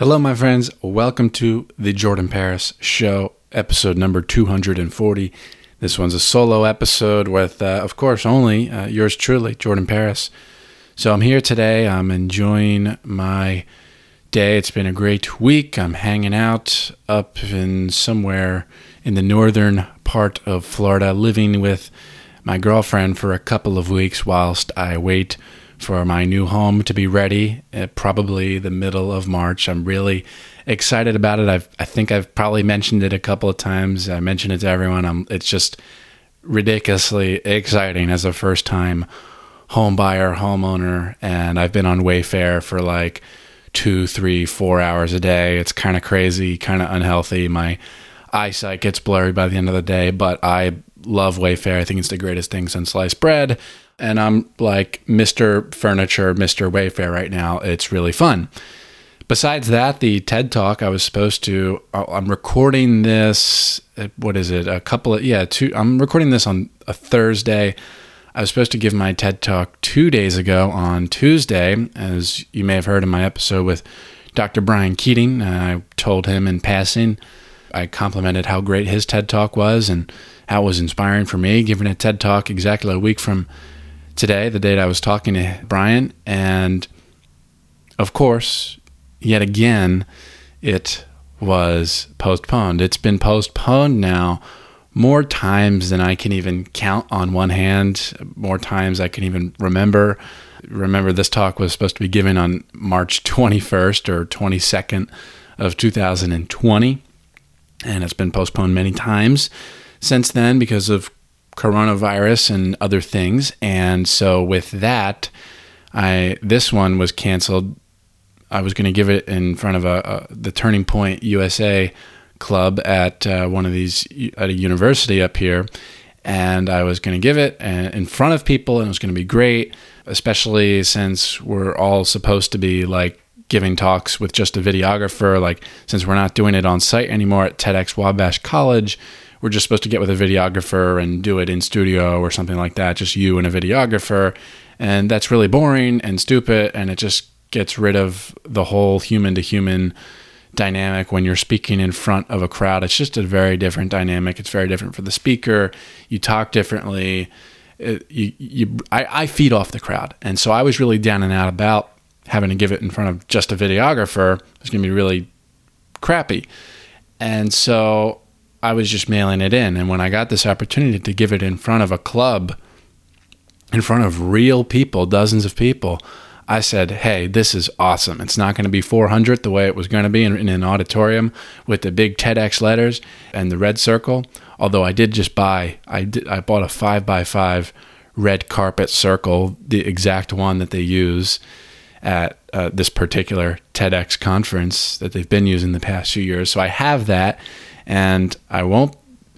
Hello, my friends. Welcome to the Jordan Paris Show, episode number 240. This one's a solo episode with, uh, of course, only uh, yours truly, Jordan Paris. So I'm here today. I'm enjoying my day. It's been a great week. I'm hanging out up in somewhere in the northern part of Florida, living with my girlfriend for a couple of weeks whilst I wait for my new home to be ready at probably the middle of March. I'm really excited about it. I've, I think I've probably mentioned it a couple of times. I mentioned it to everyone. I'm, it's just ridiculously exciting as a first time home buyer, homeowner. And I've been on Wayfair for like two, three, four hours a day. It's kind of crazy, kind of unhealthy. My eyesight gets blurry by the end of the day, but I love Wayfair. I think it's the greatest thing since sliced bread and I'm like Mr. Furniture, Mr. Wayfair right now. It's really fun. Besides that, the TED Talk I was supposed to, uh, I'm recording this, uh, what is it, a couple of, yeah, two, I'm recording this on a Thursday. I was supposed to give my TED Talk two days ago on Tuesday, as you may have heard in my episode with Dr. Brian Keating. I told him in passing, I complimented how great his TED Talk was and how it was inspiring for me, giving a TED Talk exactly a week from today, the date I was talking to Brian. And of course, yet again, it was postponed. It's been postponed now more times than I can even count on one hand, more times I can even remember. Remember, this talk was supposed to be given on March 21st or 22nd of 2020, and it's been postponed many times since then because of coronavirus and other things. And so with that, I this one was canceled. I was going to give it in front of a, a, the Turning Point USA club at uh, one of these at a university up here, and I was going to give it uh, in front of people, and it was going to be great, especially since we're all supposed to be like giving talks with just a videographer. Like since we're not doing it on site anymore at TEDx Wabash College, we're just supposed to get with a videographer and do it in studio or something like that, just you and a videographer. And that's really boring and stupid. And it just gets rid of the whole human to human dynamic when you're speaking in front of a crowd. It's just a very different dynamic. It's very different for the speaker. You talk differently. It, you, you, I, I feed off the crowd. And so I was really down and out about having to give it in front of just a videographer. It's going to be really crappy. And so I was just mailing it in. And when I got this opportunity to give it in front of a club, in front of real people, dozens of people, I said, hey, this is awesome. It's not going to be 400 the way it was going to be in, in, an auditorium with the big TEDx letters and the red circle. Although I did just buy, I, did, I bought a five by five red carpet circle, the exact one that they use at uh, this particular TEDx conference that they've been using the past few years. So I have that and I won't.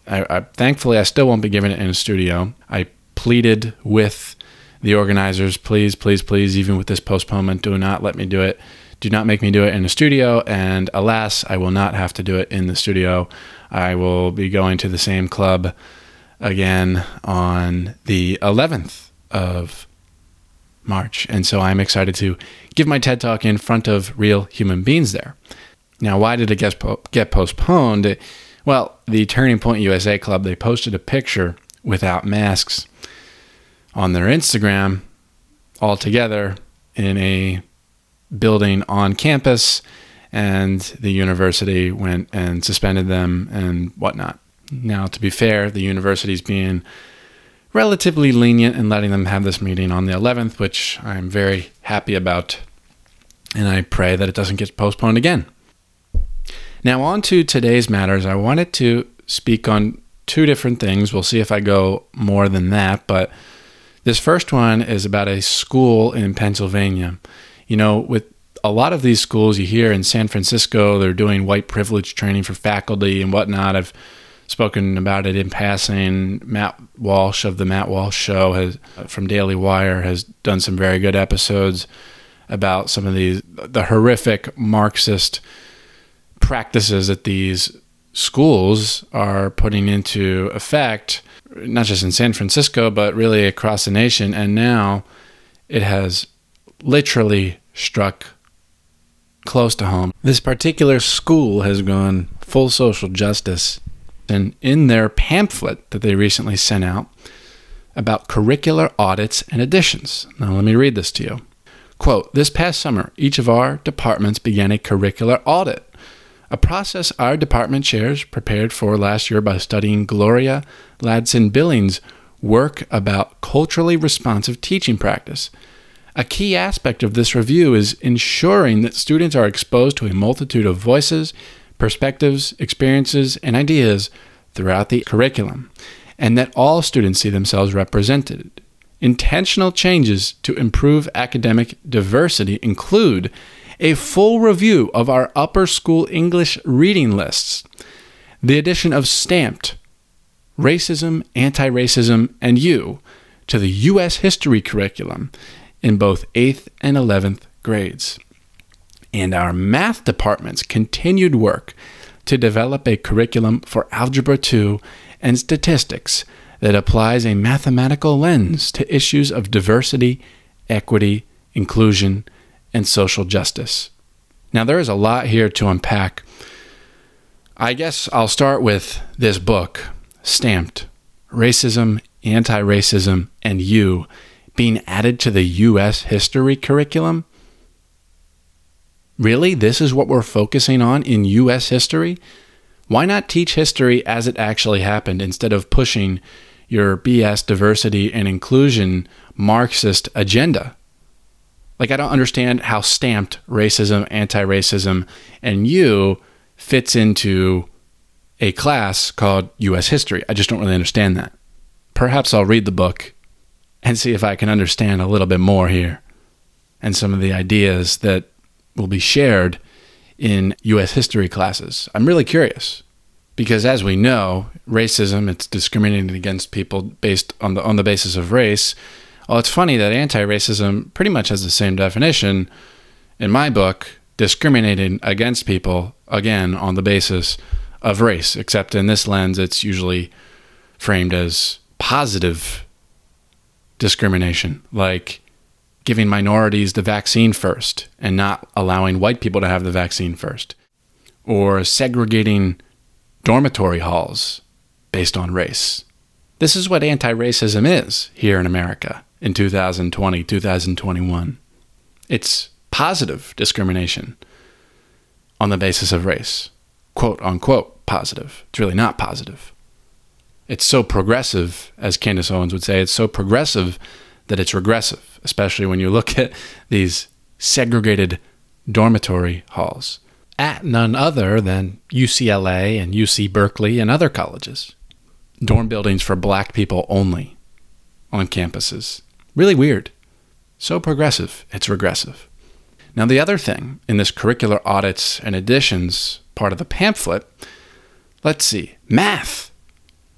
I, I, thankfully I still won't be giving it in a studio. I pleaded with the organizers, please, please, please, even with this postponement, do not let me do it. Do not make me do it in a studio. And alas, I will not have to do it in the studio. I will be going to the same club again on the 11th of March. And so I'm excited to give my TED talk in front of real human beings there. Now, why did it get, get postponed? Well, the Turning Point USA Club, they posted a picture without masks on their Instagram all together in a building on campus, and the university went and suspended them and whatnot. Now, to be fair, the university's being relatively lenient in letting them have this meeting on the 11th, which I'm very happy about. And I pray that it doesn't get postponed again. Now, on to today's matters. I wanted to speak on two different things. We'll see if I go more than that. But this first one is about a school in Pennsylvania. You know, with a lot of these schools you hear in San Francisco, they're doing white privilege training for faculty and whatnot. I've spoken about it in passing. Matt Walsh of the Matt Walsh Show has, from Daily Wire has done some very good episodes about some of these the horrific Marxist practices that these schools are putting into effect, not just in San Francisco, but really across the nation. And now it has literally struck close to home. This particular school has gone full social justice. And in their pamphlet that they recently sent out about curricular audits and additions. Now, let me read this to you. Quote This past summer, each of our departments began a curricular audit, a process our department chairs prepared for last year by studying Gloria Ladson Billings' work about culturally responsive teaching practice. A key aspect of this review is ensuring that students are exposed to a multitude of voices, perspectives, experiences, and ideas throughout the curriculum, and that all students see themselves represented. Intentional changes to improve academic diversity include a full review of our upper school English reading lists, the addition of stamped racism, anti racism, and you to the U.S. history curriculum in both 8th and 11th grades. And our math department's continued work to develop a curriculum for Algebra 2 and statistics that applies a mathematical lens to issues of diversity, equity, inclusion, and social justice. Now, there is a lot here to unpack. I guess I'll start with this book, Stamped Racism, Anti Racism, and You being added to the U.S. history curriculum? Really? This is what we're focusing on in U.S. history? Why not teach history as it actually happened instead of pushing your BS diversity and inclusion Marxist agenda? Like, I don't understand how stamped racism, anti racism, and you fits into a class called U.S. history. I just don't really understand that. Perhaps I'll read the book and see if I can understand a little bit more here and some of the ideas that will be shared in U.S. history classes. I'm really curious because, as we know, racism it's discriminating against people based on the on the basis of race. Well, it's funny that anti-racism pretty much has the same definition in my book, discriminating against people again on the basis of race. Except in this lens, it's usually framed as positive discrimination, like giving minorities the vaccine first and not allowing white people to have the vaccine first, or segregating dormitory halls based on race. This is what anti racism is here in America in 2020, 2021. It's positive discrimination on the basis of race. Quote unquote positive. It's really not positive it's so progressive, as Candace Owens would say, it's so progressive that it's regressive, especially when you look at these segregated dormitory halls at none other than UCLA and UC Berkeley and other colleges. Dorm buildings for black people only on campuses. Really weird. So progressive, it's regressive. Now, the other thing in this curricular audits and additions part of the pamphlet, let's see, math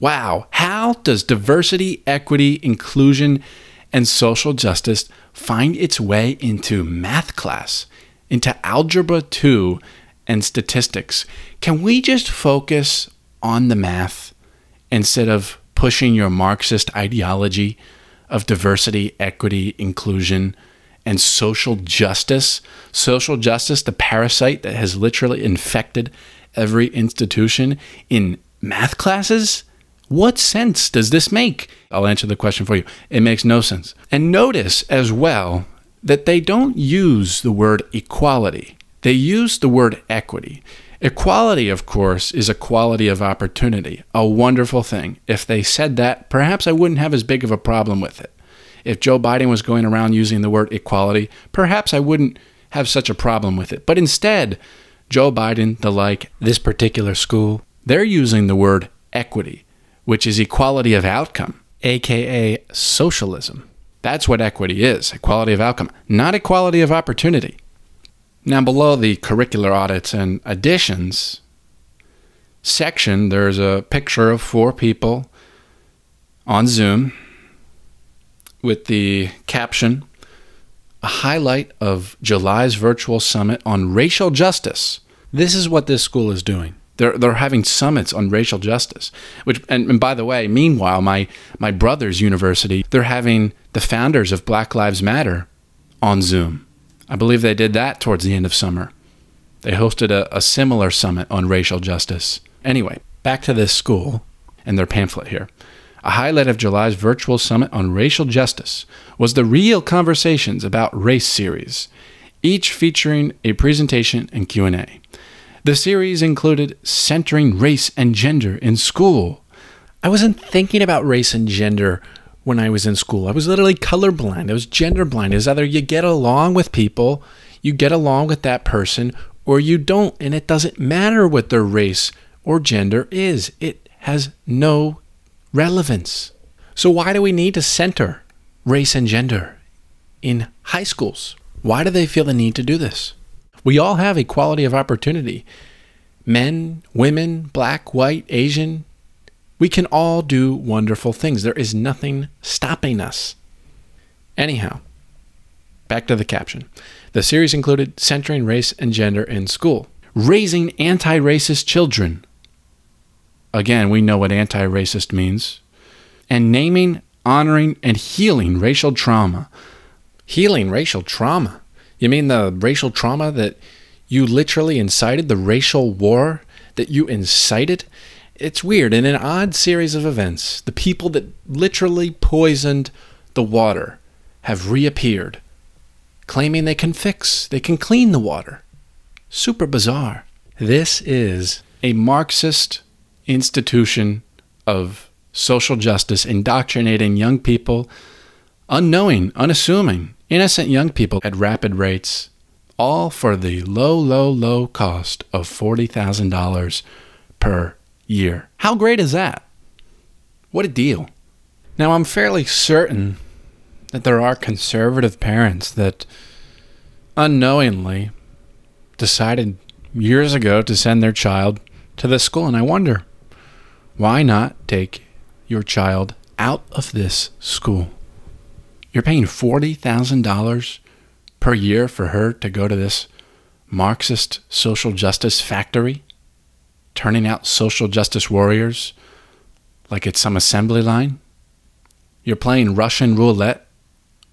Wow, how does diversity, equity, inclusion, and social justice find its way into math class, into algebra 2 and statistics? Can we just focus on the math instead of pushing your Marxist ideology of diversity, equity, inclusion, and social justice? Social justice, the parasite that has literally infected every institution in math classes? What sense does this make? I'll answer the question for you. It makes no sense. And notice as well that they don't use the word equality, they use the word equity. Equality, of course, is equality of opportunity, a wonderful thing. If they said that, perhaps I wouldn't have as big of a problem with it. If Joe Biden was going around using the word equality, perhaps I wouldn't have such a problem with it. But instead, Joe Biden, the like, this particular school, they're using the word equity which is equality of outcome, aka socialism. That's what equity is equality of outcome, not equality of opportunity. Now, below the curricular audits and additions section, there's a picture of four people on Zoom with the caption A highlight of July's virtual summit on racial justice. This is what this school is doing. They're they're having summits on racial justice. Which and, and, by the way, meanwhile, my my brother's university, they're having the founders of Black Lives Matter on Zoom. I believe they did that towards the end of summer. they hosted a, a similar summit on racial justice. Anyway, back to this school and their pamphlet here. A highlight of July's virtual summit on racial justice was the Real Conversations About Race series, each featuring a presentation and Q&A. The series included centering race and gender in school. I wasn't thinking about race and gender when I was in school. I was literally colorblind. I was gender blind. Is either you get along with people, you get along with that person, or you don't, and it doesn't matter what their race or gender is. It has no relevance. So why do we need to center race and gender in high schools? Why do they feel the need to do this? We all have equality of opportunity. Men, women, black, white, Asian, we can all do wonderful things. There is nothing stopping us. Anyhow, back to the caption. The series included centering race and gender in school, raising anti racist children. Again, we know what anti racist means. And naming, honoring, and healing racial trauma. Healing racial trauma. You mean the racial trauma that you literally incited, the racial war that you incited? It's weird. In an odd series of events, the people that literally poisoned the water have reappeared, claiming they can fix, they can clean the water. Super bizarre. This is a Marxist institution of social justice indoctrinating young people, unknowing, unassuming, innocent young people at rapid rates, all for the low, low, low cost of $40,000 per year. How great is that? What a deal. Now, I'm fairly certain that there are conservative parents that unknowingly decided years ago to send their child to this school. And I wonder, why not take your child out of this school? You're paying $40,000 per year for her to go to this Marxist social justice factory, turning out social justice warriors like it's some assembly line. You're playing Russian roulette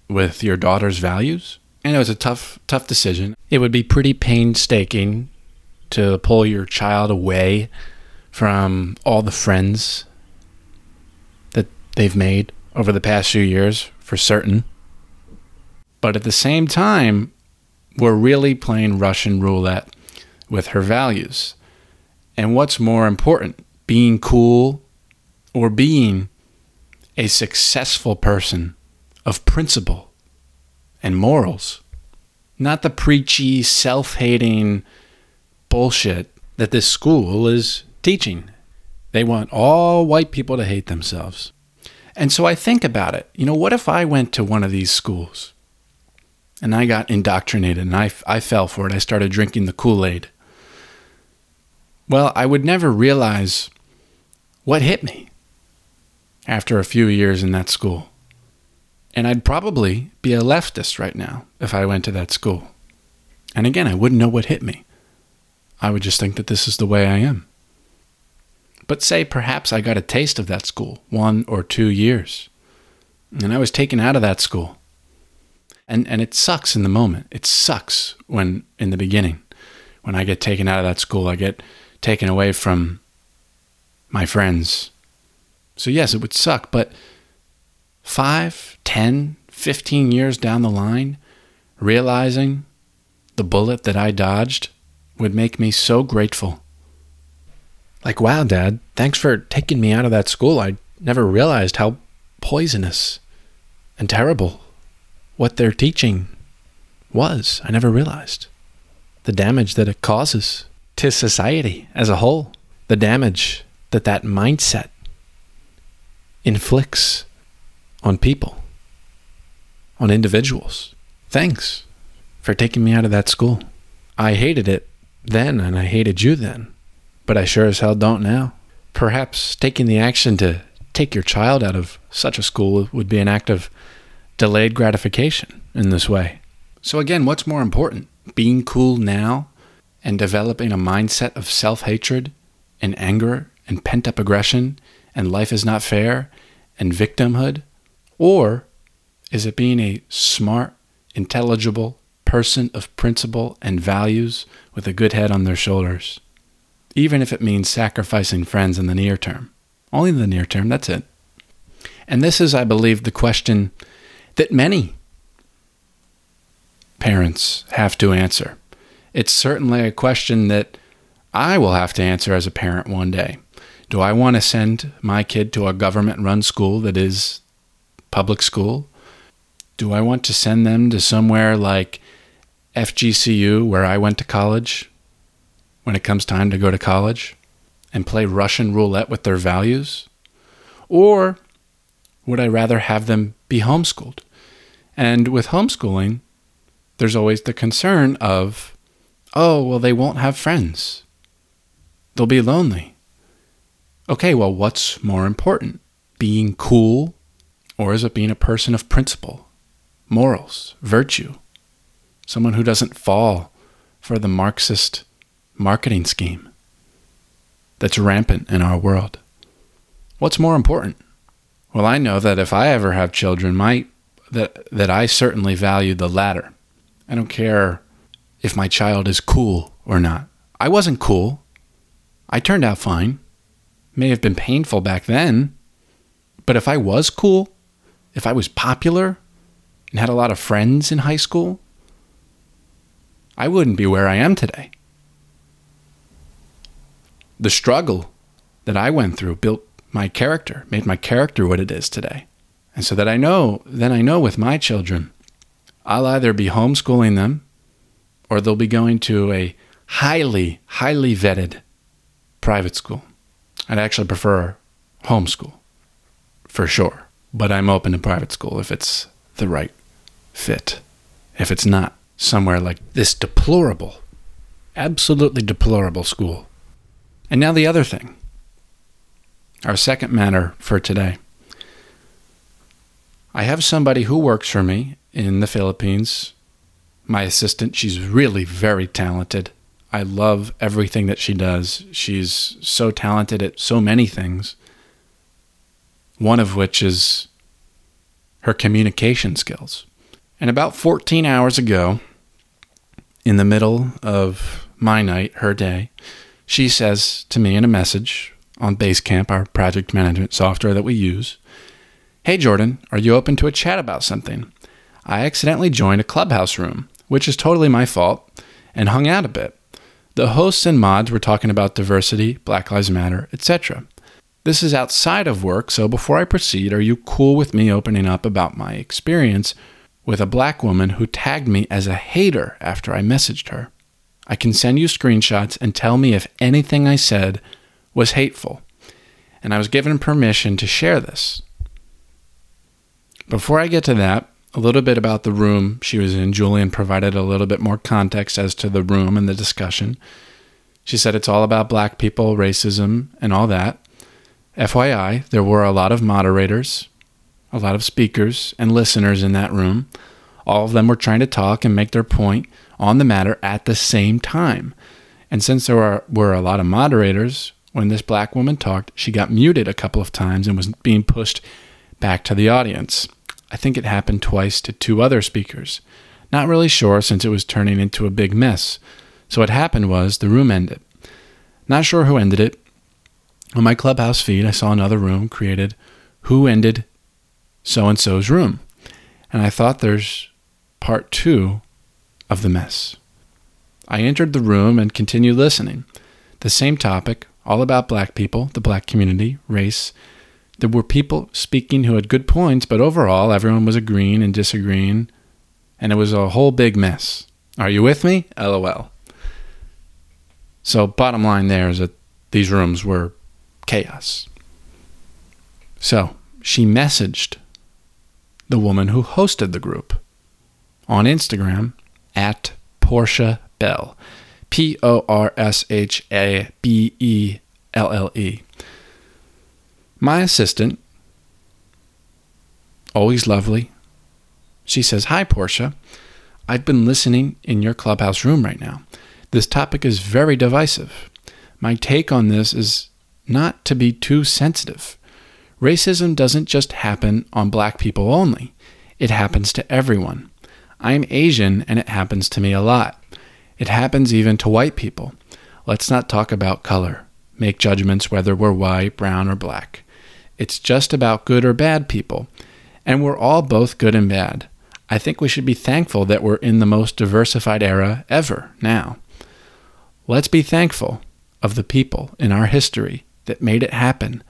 with your daughter's values. And it was a tough, tough decision. It would be pretty painstaking to pull your child away from all the friends that they've made over the past few years for certain. But at the same time, we're really playing Russian roulette with her values. And what's more important, being cool or being a successful person of principle and morals? Not the preachy, self hating bullshit that this school is teaching. They want all white people to hate themselves. And so I think about it. You know, what if I went to one of these schools and I got indoctrinated and I, I fell for it? I started drinking the Kool Aid. Well, I would never realize what hit me after a few years in that school. And I'd probably be a leftist right now if I went to that school. And again, I wouldn't know what hit me. I would just think that this is the way I am. But say perhaps I got a taste of that school one or two years, and I was taken out of that school. And, and it sucks in the moment. It sucks when, in the beginning, when I get taken out of that school, I get taken away from my friends. So, yes, it would suck, but five, ten, fifteen years down the line, realizing the bullet that I dodged would make me so grateful. Like, wow, Dad, thanks for taking me out of that school. I never realized how poisonous and terrible what they're teaching was. I never realized the damage that it causes to society as a whole, the damage that that mindset inflicts on people, on individuals. Thanks for taking me out of that school. I hated it then and I hated you then but I sure as hell don't now. Perhaps taking the action to take your child out of such a school would be an act of delayed gratification in this way. So, again, what's more important? Being cool now and developing a mindset of self hatred and anger and pent up aggression and life is not fair and victimhood? Or is it being a smart, intelligible person of principle and values with a good head on their shoulders, even if it means sacrificing friends in the near term. Only in the near term, that's it. And this is, I believe, the question that many parents have to answer. It's certainly a question that I will have to answer as a parent one day. Do I want to send my kid to a government run school that is public school? Do I want to send them to somewhere like FGCU, where I went to college, when it comes time to go to college, and play Russian roulette with their values? Or would I rather have them be homeschooled? And with homeschooling, there's always the concern of, oh, well, they won't have friends. They'll be lonely. Okay, well, what's more important? Being cool, or is it being a person of principle, morals, virtue? Someone who doesn't fall for the Marxist marketing scheme that's rampant in our world. What's more important? Well, I know that if I ever have children, my that that I certainly value the latter. I don't care if my child is cool or not. I wasn't cool. I turned out fine. May have been painful back then, but if I was cool, if I was popular and had a lot of friends in high school, I wouldn't be where I am today. The struggle that I went through built my character, made my character what it is today. And so that I know, then I know with my children, I'll either be homeschooling them or they'll be going to a highly, highly vetted private school. I'd actually prefer homeschool for sure, but I'm open to private school if it's the right fit. If it's not somewhere like this deplorable, absolutely deplorable school. And now the other thing our second matter for today. I have somebody who works for me in the Philippines, my assistant. She's really very talented. I love everything that she does. She's so talented at so many things, one of which is her communication skills. And about 14 hours ago, in the middle of my night, her day, she says to me in a message on Basecamp, our project management software that we use. Hey, Jordan, are you open to a chat about something? I accidentally joined a clubhouse room, which is totally my fault, and hung out a bit. The hosts and mods were talking about diversity, Black Lives Matter, etc. This is outside of work, so before I proceed, are you cool with me opening up about my experience with a black woman who tagged me as a hater after I messaged her? I can send you screenshots and tell me if anything I said was hateful, and I was given permission to share this. Before I get to that, a little bit about the room she was in. Julian provided a little bit more context as to the room and the discussion. She said it's all about black people, racism, and all that. FYI, there were a lot of moderators, a lot of speakers, and listeners in that room. All of them were trying to talk and make their point on the matter at the same time. And since there were, were a lot of moderators, when this black woman talked, she got muted a couple of times and was being pushed back to the audience. I think it happened twice to two other speakers. Not really sure since it was turning into a big mess. So what happened was the room ended. Not sure who ended it. On my clubhouse feed, I saw another room created Who Ended So and so's room? And I thought there's part two of the mess. I entered the room and continued listening. The same topic, all about black people, the black community, race. There were people speaking who had good points, but overall, everyone was agreeing and disagreeing, and it was a whole big mess. Are you with me? LOL. So, bottom line there is that these rooms were chaos. So, she messaged the woman who hosted the group on Instagram at Porsha Belle. P O R S H A B E L L E. My assistant, always lovely, she says, Hi, Porsha. I've been listening in your clubhouse room right now. This topic is very divisive. My take on this is not to be too sensitive. Racism doesn't just happen on black people only, it happens to everyone. I'm Asian and it happens to me a lot. It happens even to white people. Let's not talk about color, make judgments whether we're white, brown, or black. It's just about good or bad people. And we're all both good and bad. I think we should be thankful that we're in the most diversified era ever now. Let's be thankful of the people in our history that made it happen,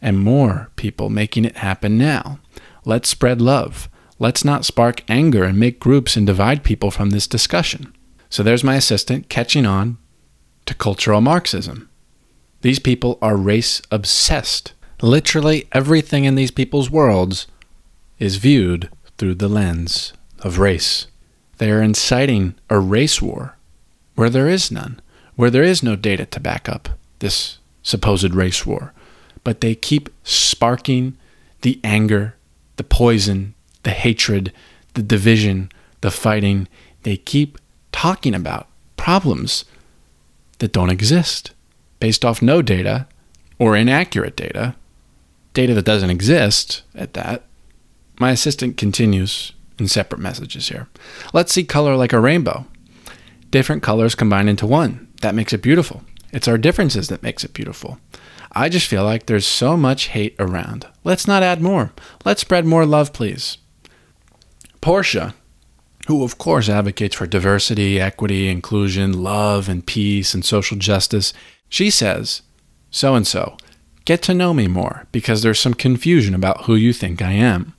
and more people making it happen now. Let's spread love. Let's not spark anger and make groups and divide people from this discussion. So there's my assistant catching on to cultural Marxism. These people are race obsessed. Literally everything in these people's worlds is viewed through the lens of race. They are inciting a race war where there is none, where there is no data to back up this supposed race war. But they keep sparking the anger, the poison, the hatred, the division, the fighting. They keep talking about problems that don't exist based off no data or inaccurate data, data that doesn't exist at that. My assistant continues in separate messages here. Let's see color like a rainbow. Different colors combine into one. That makes it beautiful. It's our differences that makes it beautiful. I just feel like there's so much hate around. Let's not add more. Let's spread more love, please. Porsha, who of course advocates for diversity, equity, inclusion, love, and peace and social justice, she says, so and so, get to know me more because there's some confusion about who you think I am.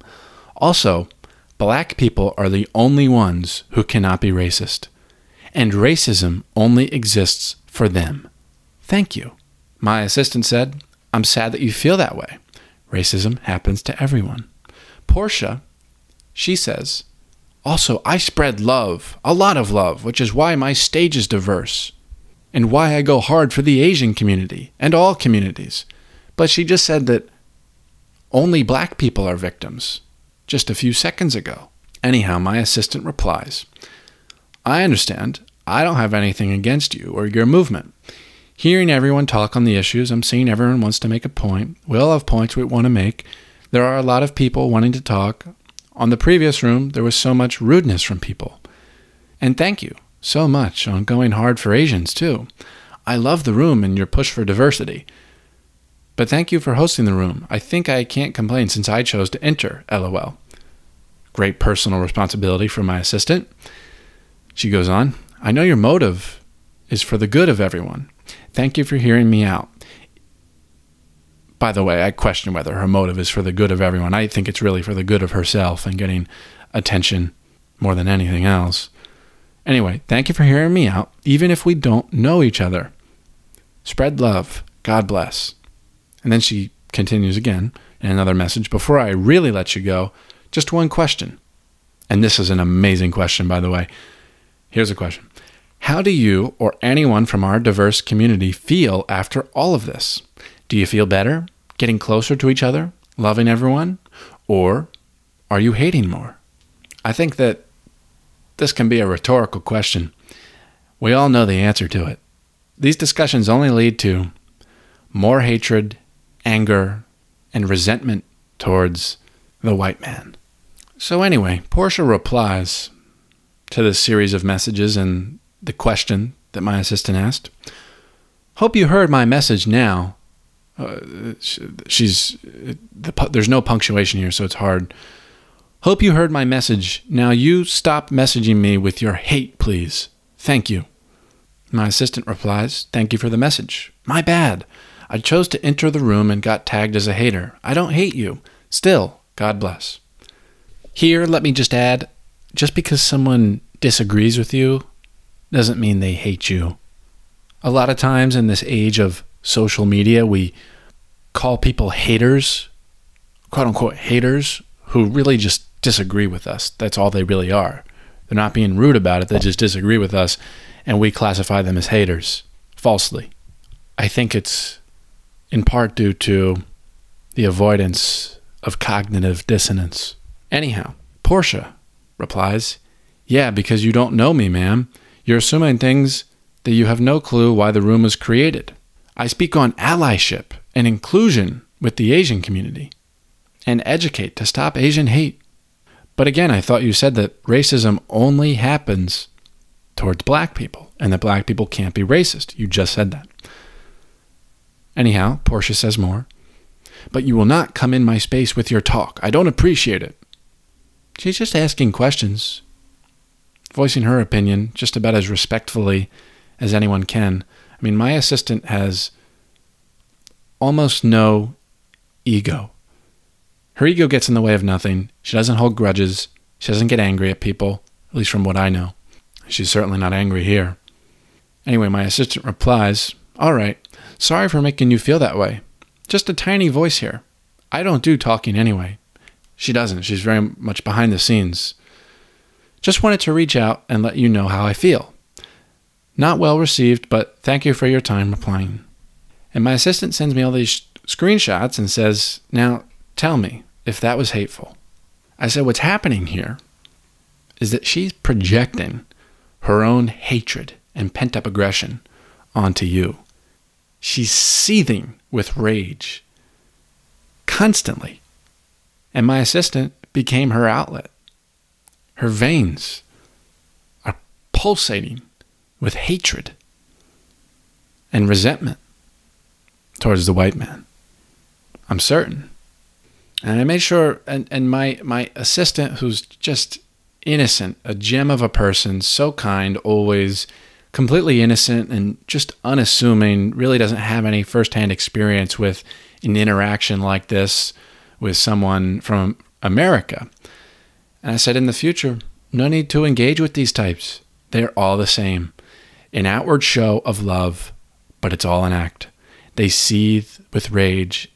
Also, black people are the only ones who cannot be racist, and racism only exists for them. Thank you. My assistant said, I'm sad that you feel that way. Racism happens to everyone. Porsha, she says, also, I spread love, a lot of love, which is why my stage is diverse, and why I go hard for the Asian community and all communities. But she just said that only black people are victims just a few seconds ago. Anyhow, my assistant replies I understand. I don't have anything against you or your movement. Hearing everyone talk on the issues, I'm seeing everyone wants to make a point. We all have points we want to make. There are a lot of people wanting to talk. On the previous room, there was so much rudeness from people. And thank you so much on going hard for Asians, too. I love the room and your push for diversity. But thank you for hosting the room. I think I can't complain since I chose to enter, lol. Great personal responsibility for my assistant. She goes on, I know your motive is for the good of everyone. Thank you for hearing me out. By the way, I question whether her motive is for the good of everyone. I think it's really for the good of herself and getting attention more than anything else. Anyway, thank you for hearing me out, even if we don't know each other. Spread love. God bless. And then she continues again in another message. Before I really let you go, just one question. And this is an amazing question, by the way. Here's a question How do you or anyone from our diverse community feel after all of this? Do you feel better? getting closer to each other, loving everyone, or are you hating more? I think that this can be a rhetorical question. We all know the answer to it. These discussions only lead to more hatred, anger, and resentment towards the white man. So, anyway, Porsha replies to this series of messages and the question that my assistant asked. Hope you heard my message now uh, she's the, there's no punctuation here, so it's hard. Hope you heard my message. Now you stop messaging me with your hate, please. Thank you. My assistant replies, Thank you for the message. My bad. I chose to enter the room and got tagged as a hater. I don't hate you. Still, God bless. Here, let me just add just because someone disagrees with you doesn't mean they hate you. A lot of times in this age of social media, we call people haters, quote unquote haters, who really just disagree with us. That's all they really are. They're not being rude about it, they just disagree with us, and we classify them as haters falsely. I think it's in part due to the avoidance of cognitive dissonance. Anyhow, Porsha replies, Yeah, because you don't know me, ma'am. You're assuming things that you have no clue why the room was created. I speak on allyship and inclusion with the Asian community and educate to stop Asian hate. But again, I thought you said that racism only happens towards black people and that black people can't be racist. You just said that. Anyhow, Porsha says more. But you will not come in my space with your talk. I don't appreciate it. She's just asking questions, voicing her opinion just about as respectfully as anyone can. I mean, my assistant has almost no ego. Her ego gets in the way of nothing. She doesn't hold grudges. She doesn't get angry at people, at least from what I know. She's certainly not angry here. Anyway, my assistant replies, All right, sorry for making you feel that way. Just a tiny voice here. I don't do talking anyway. She doesn't. She's very much behind the scenes. Just wanted to reach out and let you know how I feel. Not well received, but thank you for your time replying. And my assistant sends me all these screenshots and says, Now tell me if that was hateful. I said, What's happening here is that she's projecting her own hatred and pent up aggression onto you. She's seething with rage constantly. And my assistant became her outlet. Her veins are pulsating with hatred and resentment towards the white man. I'm certain. And I made sure, and, and my, my assistant, who's just innocent, a gem of a person, so kind, always completely innocent and just unassuming, really doesn't have any firsthand experience with an interaction like this with someone from America. And I said, in the future, no need to engage with these types. They're all the same. An outward show of love, but it's all an act. They seethe with rage,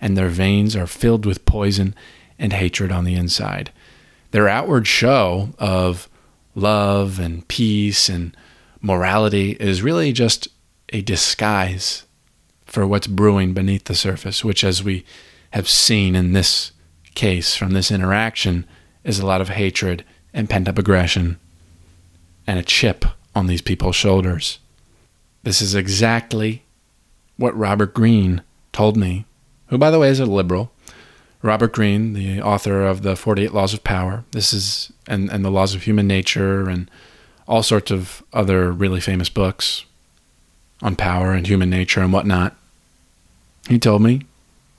and their veins are filled with poison and hatred on the inside. Their outward show of love and peace and morality is really just a disguise for what's brewing beneath the surface, which, as we have seen in this case from this interaction, is a lot of hatred and pent up aggression and a chip on these people's shoulders. This is exactly what Robert Greene told me, who, by the way, is a liberal. Robert Greene, the author of the 48 Laws of Power, this is, and, and the Laws of Human Nature, and all sorts of other really famous books on power and human nature and whatnot. He told me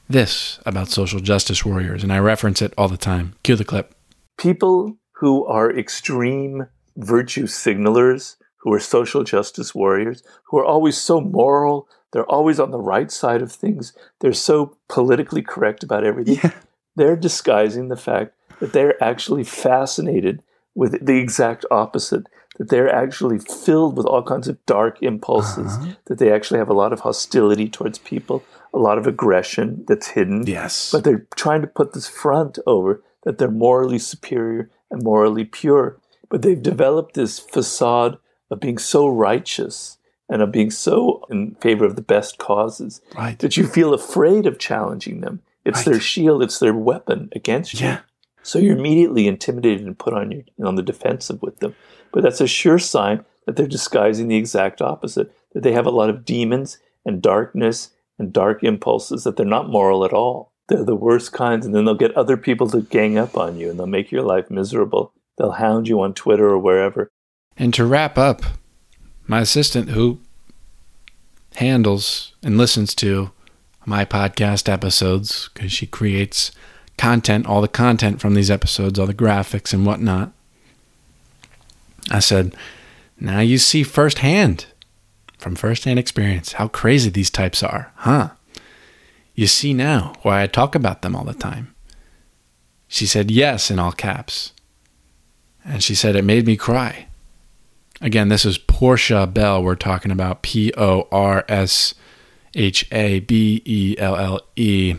this about social justice warriors, and I reference it all the time. Cue the clip. People who are extreme virtue signalers, who are social justice warriors, who are always so moral, they're always on the right side of things, they're so politically correct about everything. Yeah. They're disguising the fact that they're actually fascinated with the exact opposite that they're actually filled with all kinds of dark impulses, uh-huh. that they actually have a lot of hostility towards people, a lot of aggression that's hidden. Yes. But they're trying to put this front over that they're morally superior and morally pure. But they've developed this facade of being so righteous and of being so in favor of the best causes right. that you feel afraid of challenging them. It's right. their shield, it's their weapon against you. Yeah. So you're immediately intimidated and put on your on the defensive with them. But that's a sure sign that they're disguising the exact opposite, that they have a lot of demons and darkness and dark impulses, that they're not moral at all. They're the worst kinds, and then they'll get other people to gang up on you and they'll make your life miserable. They'll hound you on Twitter or wherever. And to wrap up, my assistant who handles and listens to my podcast episodes because she creates content, all the content from these episodes, all the graphics and whatnot. I said, Now you see firsthand, from firsthand experience, how crazy these types are, huh? You see now why I talk about them all the time. She said, Yes, in all caps. And she said, It made me cry. Again, this is Porsha Belle. We're talking about P O R S H A B E L L E.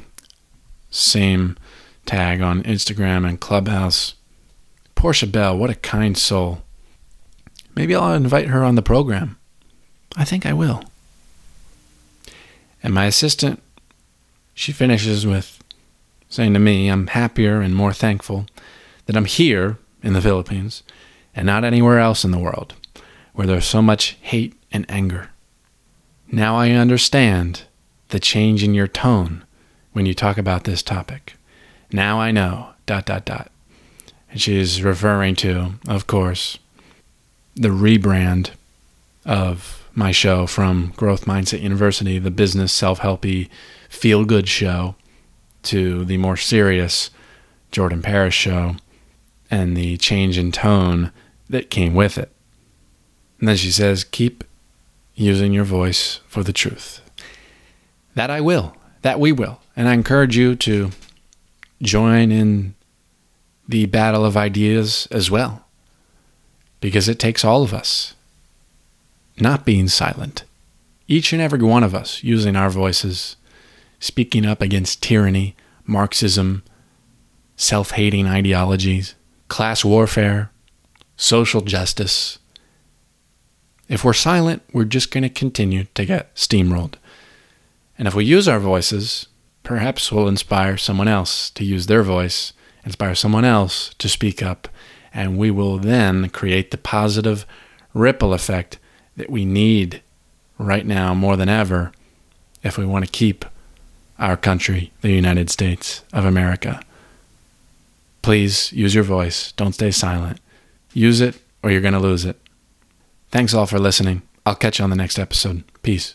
Same tag on Instagram and Clubhouse. Porsha Belle, what a kind soul. Maybe I'll invite her on the program. I think I will. And my assistant, she finishes with saying to me, I'm happier and more thankful that I'm here in the Philippines and not anywhere else in the world where there's so much hate and anger. Now I understand the change in your tone when you talk about this topic. Now I know, dot, dot, dot. And she's referring to, of course, the rebrand of my show from Growth Mindset University, the business self helpy feel good show, to the more serious Jordan Paris show and the change in tone that came with it. And then she says, Keep using your voice for the truth. That I will, that we will. And I encourage you to join in the battle of ideas as well, because it takes all of us not being silent, each and every one of us using our voices, speaking up against tyranny, Marxism, self hating ideologies, class warfare, social justice. If we're silent, we're just going to continue to get steamrolled. And if we use our voices, perhaps we'll inspire someone else to use their voice, inspire someone else to speak up, and we will then create the positive ripple effect that we need right now more than ever if we want to keep our country, the United States of America. Please use your voice. Don't stay silent. Use it or you're going to lose it. Thanks all for listening. I'll catch you on the next episode. Peace.